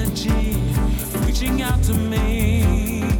energy reaching out to me.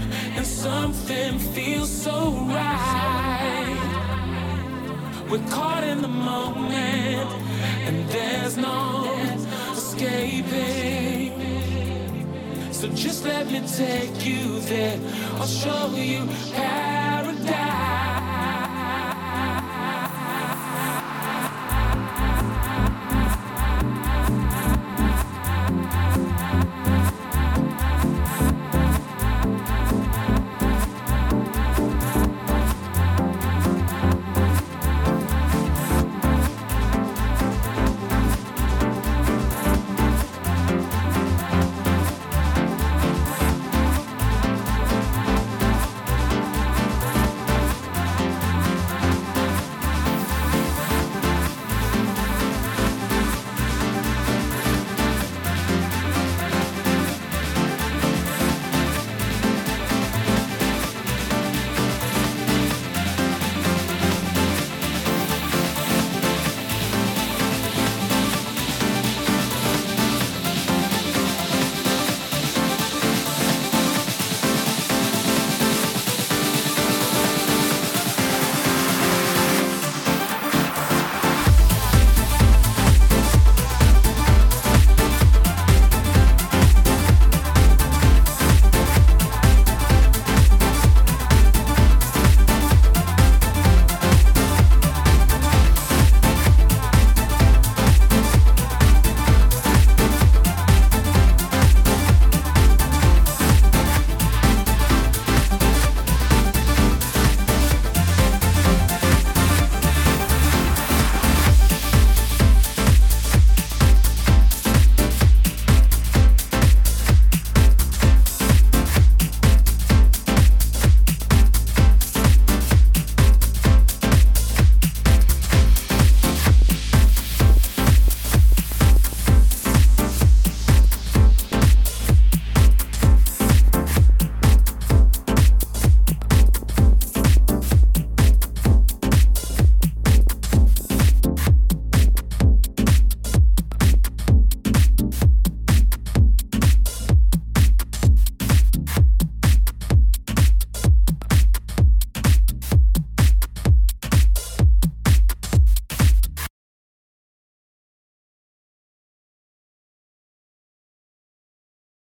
something feels so right. We're caught in the moment, and there's no escaping. So just let me take you there. I'll show you how.